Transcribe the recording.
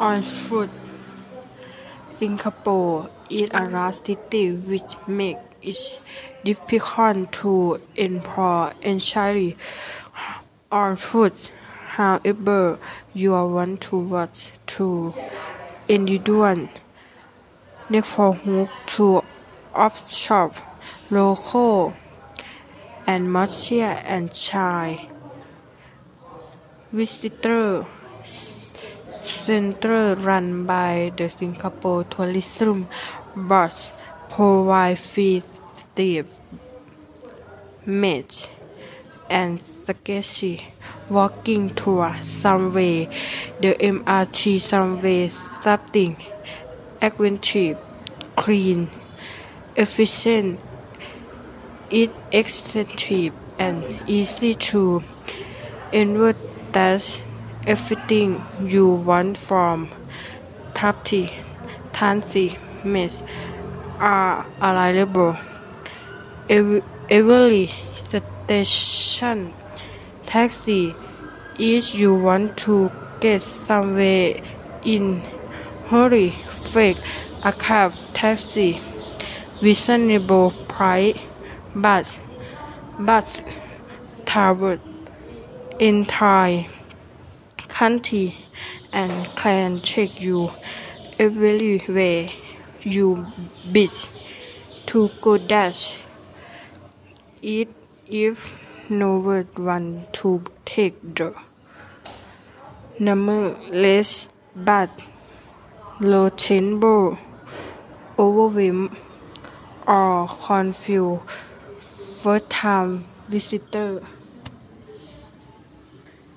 On foot, Singapore is a large city which makes it difficult to import entirely on foot. However, you are want to walk to individual neighborhoods to observe local atmosphere and chill. Visitor centers run by the Singapore Tourism Board provide free street markets and sketchy walking tours. Subway The MRT system is effective, clean, efficient, is accessible and easy to enter thus everything you want from taxi means are available. Every station taxi if you want to get somewhere in hurry fetch a cab taxi reasonable price bus bus in entire country and can take you everywhere you wish to go dash. It if no one want to take the number less but low overwhelmed or confused first time visitor